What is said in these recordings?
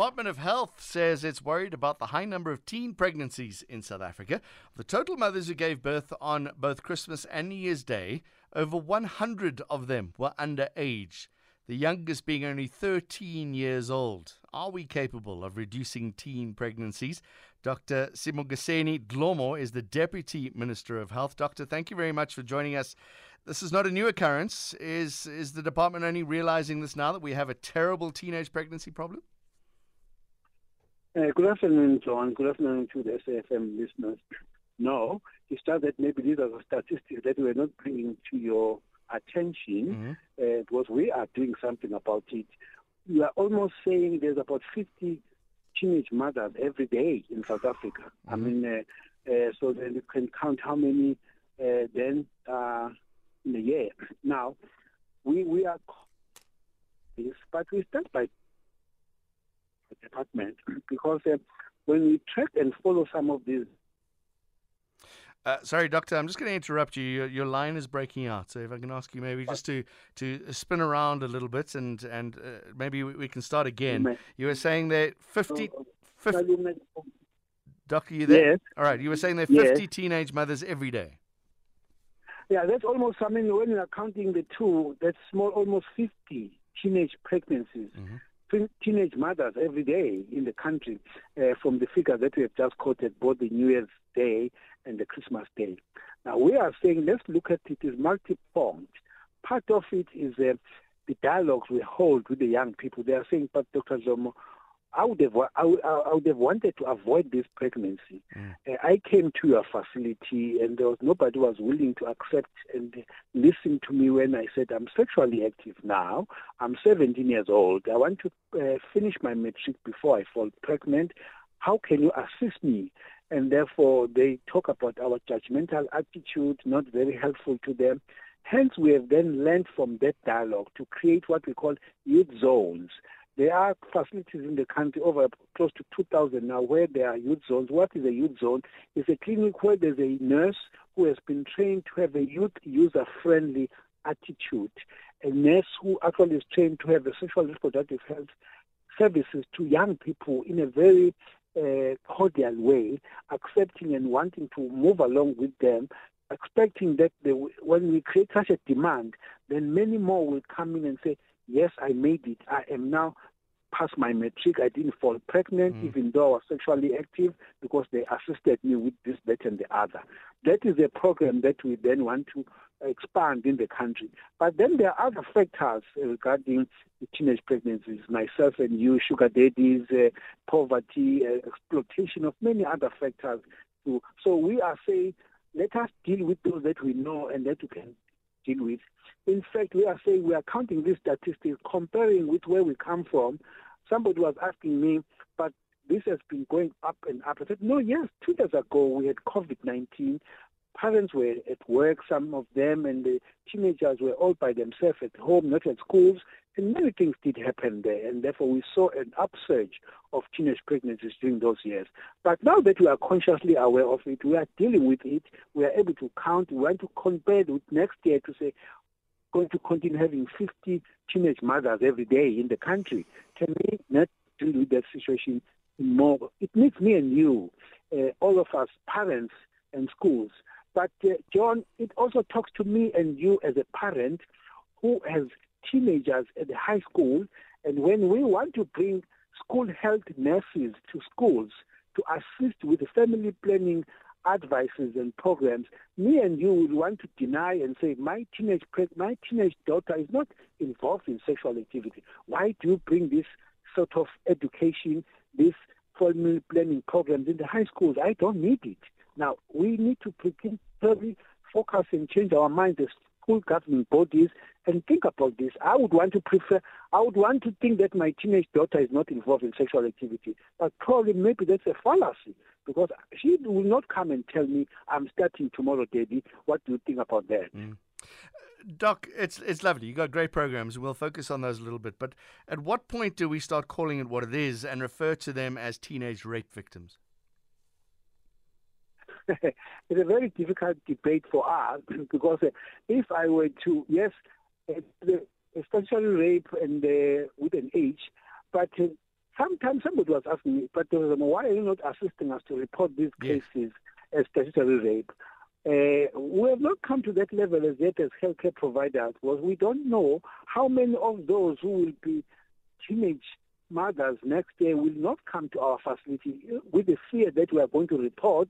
Department of Health says it's worried about the high number of teen pregnancies in South Africa. The total mothers who gave birth on both Christmas and New Year's Day, over 100 of them were underage, the youngest being only 13 years old. Are we capable of reducing teen pregnancies? Dr. Sibongiseni Dhlomo is the Deputy Minister of Health. Doctor, thank you very much for joining us. This is not a new occurrence. Is, is the department only realizing this now that we have a terrible teenage pregnancy problem? Uh, good afternoon, John. Good afternoon to the SAFM listeners. No, it's just that maybe these are the statistics that we're not bringing to your attention mm-hmm. uh, because we are doing something about it. We are almost saying there's about 50 teenage mothers every day in South Africa. Mm-hmm. I mean, uh, uh, so then you can count how many uh, then uh, in a year. Now, we we are this, but we start by department because uh, when we track and follow some of these. Uh, sorry, doctor. I'm just going to interrupt you. Your, your, line is breaking out. So if I can ask you maybe just to, to spin around a little bit and and uh, maybe we, we, can start again. You were saying that 50, 50 Doctor, you there? Yes. All right. You were saying there are 50 yes. teenage mothers every day. Yeah, that's almost. I mean, when you're counting the two, that's small, almost 50 teenage pregnancies. Mm-hmm teenage mothers every day in the country uh, from the figures that we have just quoted, both the New Year's Day and the Christmas Day. Now, we are saying let's look at it as multi-pronged. Part of it is uh, the dialogues we hold with the young people. They are saying, but Dr. Dhlomo, I would have I would, I would have wanted to avoid this pregnancy. Mm. Uh, I came to your facility and there was nobody was willing to accept and listen to me when I said I'm sexually active now. I'm 17 years old. I want to uh, finish my matric before I fall pregnant. How can you assist me? And therefore, they talk about our judgmental attitude, not very helpful to them. Hence, we have then learned from that dialogue to create what we call youth zones there are facilities in the country, over close to 2,000 now, where there are youth zones. What is a youth zone? It's a clinic where there's a nurse who has been trained to have a youth user-friendly attitude, a nurse who actually is trained to have a sexual reproductive health services to young people in a very uh, cordial way, accepting and wanting to move along with them, expecting that they, when we create such a demand, then many more will come in and say, yes, I made it. I am now past my matric. I didn't fall pregnant, mm. even though I was sexually active, because they assisted me with this, that, and the other. That is a program that we then want to expand in the country. But then there are other factors regarding teenage pregnancies, myself and you, sugar daddies, uh, poverty, uh, exploitation of many other factors. Too. So we are saying, let us deal with those that we know and that we can deal with in fact, we are saying we are counting these statistics, comparing with where we come from. Somebody was asking me, but this has been going up and up. I said, no, yes, two years ago we had COVID-19. Parents were at work, some of them, and the teenagers were all by themselves at home, not at schools, and many things did happen there. And therefore, we saw an upsurge of teenage pregnancies during those years. But now that we are consciously aware of it, we are dealing with it, we are able to count, we want to compare with next year to say, going to continue having 50 teenage mothers every day in the country. Can we not deal with that situation more? It needs me and you, uh, all of us, parents and schools. But uh, John, it also talks to me and you as a parent who has teenagers at the high school. And when we want to bring school health nurses to schools to assist with the family planning advices and programs, me and you would want to deny and say my teenage my teenage daughter is not involved in sexual activity. Why do you bring this sort of education, this family planning programs in the high schools? I don't need it. Now we need to particularly focus and change our minds as school government bodies and think about this. I would want to prefer, I would want to think that my teenage daughter is not involved in sexual activity, but probably maybe that's a fallacy because she will not come and tell me, I'm starting tomorrow, Daddy. What do you think about that? Mm. Doc, it's it's lovely. You got great programs. We'll focus on those a little bit. But at what point do we start calling it what it is and refer to them as teenage rape victims? it's a very difficult debate for us because if I were to, yes, especially rape and uh, with an age, but uh, sometimes somebody was asking me, but why are you not assisting us to report these yes. cases as statutory rape? Uh, we have not come to that level as yet as healthcare providers because we don't know how many of those who will be teenage mothers next year will not come to our facility with the fear that we are going to report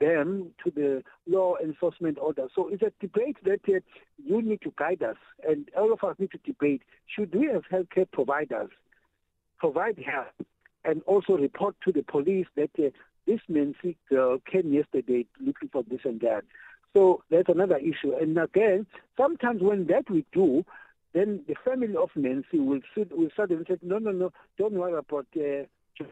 them to the law enforcement order. So it's a debate that uh, you need to guide us, and all of us need to debate. Should we, as healthcare providers, provide help and also report to the police that uh, this Nancy girl came yesterday looking for this and that? So that's another issue. And again, sometimes when that we do, then the family of Nancy will, will suddenly say, no, no, no, don't worry about uh,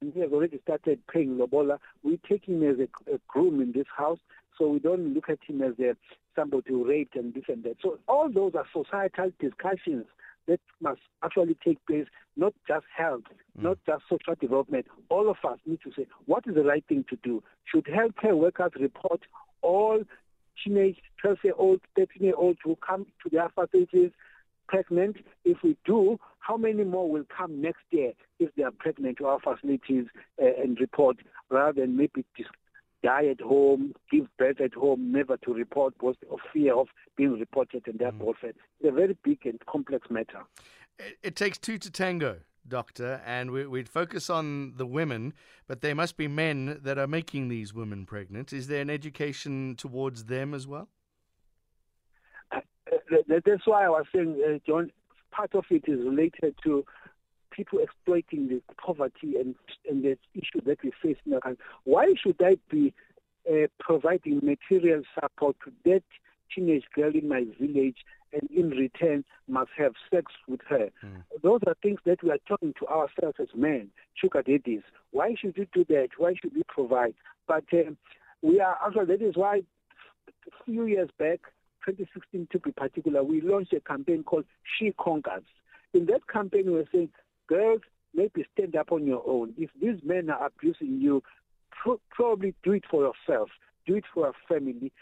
he has already started paying Lobola. We take him as a, a, groom in this house, so we don't look at him as a, somebody who raped and this and that. So all those are societal discussions that must actually take place, not just health, mm. not just social development. All of us need to say, what is the right thing to do? Should healthcare workers report all teenage, 12-year-olds, 13-year-olds who come to their facilities pregnant? If we do, how many more will come next year if they are pregnant to our facilities uh, and report rather than maybe just die at home, give birth at home, never to report because of fear of being reported and therefore mm. It's a very big and complex matter. It, it takes two to tango doctor, and we, would focus on the women, but there must be men that are making these women pregnant. Is there an education towards them as well? Uh that's why I was saying, uh, John, part of it is related to people exploiting the poverty and, and the issue that we face in our country. Why should I be uh, providing material support to that teenage girl in my village and in return must have sex with her? Mm. Those are things that we are talking to ourselves as men, sugar daddies. Why should you do that? Why should we provide? But uh, we are actually, that is why a few years back, 2016 to be particular, we launched a campaign called She Conquers. In that campaign, we were saying, girls, maybe stand up on your own. If these men are abusing you, pro- probably do it for yourself, do it for your family,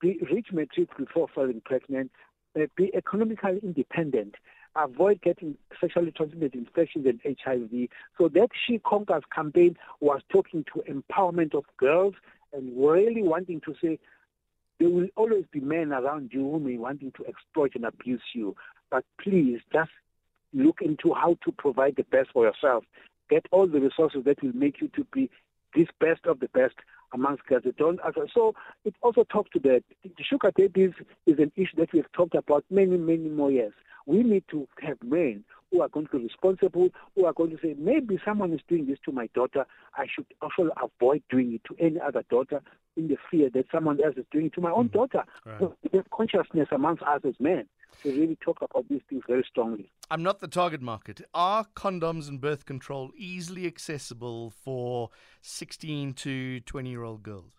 be, reach maturity before falling pregnant, uh, be economically independent, avoid getting sexually transmitted infections and HIV. So that She Conquers campaign was talking to empowerment of girls and really wanting to say, there will always be men around you who may wanting to exploit and abuse you. But please just look into how to provide the best for yourself. Get all the resources that will make you to be this best of the best amongst girls. Don't so it also talks to the, the sugar daddies is an issue that we've talked about many, many more years. We need to have men who are going to be responsible, who are going to say, maybe someone is doing this to my daughter. I should also avoid doing it to any other daughter in the fear that someone else is doing it to my own mm-hmm. daughter. Right. So there's consciousness amongst us as men to really talk about these things very strongly. I'm not the target market. Are condoms and birth control easily accessible for 16 to 20 year old girls?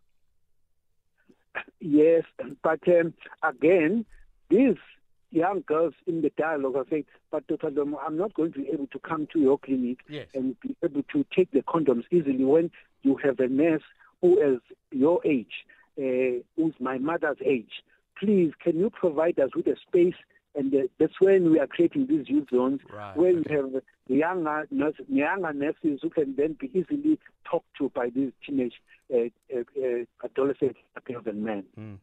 Yes, but um, again, these young girls in the dialogue are saying, but Dr. Dhlomo, I'm not going to be able to come to your clinic yes. and be able to take the condoms easily when you have a nurse who is your age, uh, who's my mother's age. Please, can you provide us with a space? And uh, that's when we are creating these youth zones right. where okay. we have younger, nurses, younger nurses who can then be easily talked to by these teenage uh, uh, uh adolescent girls and men. Mm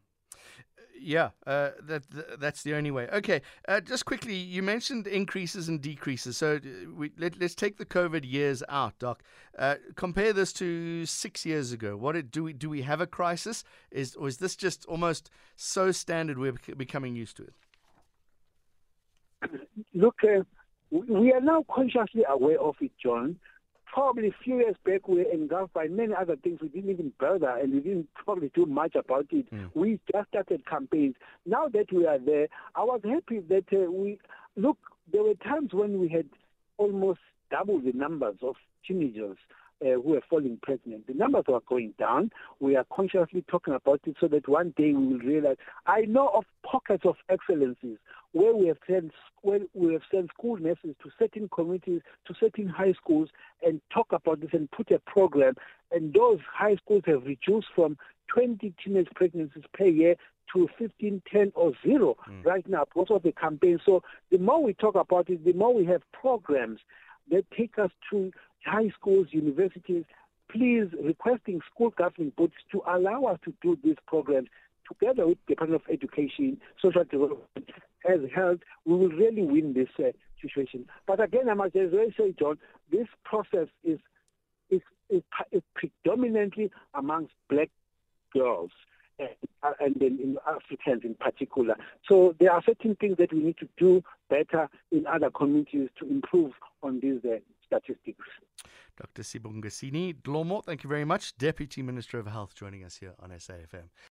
yeah, uh, that that's the only way. Okay, uh, just quickly, you mentioned increases and decreases. So we, let, us take the COVID years out, Doc. Uh, compare this to six years ago. What it, do we do? We have a crisis? Is or is this just almost so standard we're becoming used to it? Look, uh, we are now consciously aware of it, John probably a few years back we were engulfed by many other things. We didn't even bother and we didn't probably do much about it. Mm. We just started campaigns. Now that we are there, I was happy that uh, we look. There were times when we had almost double the numbers of teenagers uh, who are falling pregnant. The numbers are going down. We are consciously talking about it so that one day we will realize. I know of pockets of excellences where we have sent where we have sent school nurses to certain communities, to certain high schools, and talk about this and put a program. And those high schools have reduced from 20 teenage pregnancies per year to 15, 10, or zero mm. right now because of the campaign. So the more we talk about it, the more we have programs that take us to high schools, universities, please requesting school governing bodies to allow us to do these programs together with the Department of Education, Social Development, as health, we will really win this uh, situation. But again, I must say, John, this process is, is, is, is predominantly amongst black girls. And, uh, and then in Africans in particular. So there are certain things that we need to do better in other communities to improve on these uh, statistics. Dr. Sibongiseni Dhlomo, thank you very much. Deputy Minister of Health joining us here on SAFM.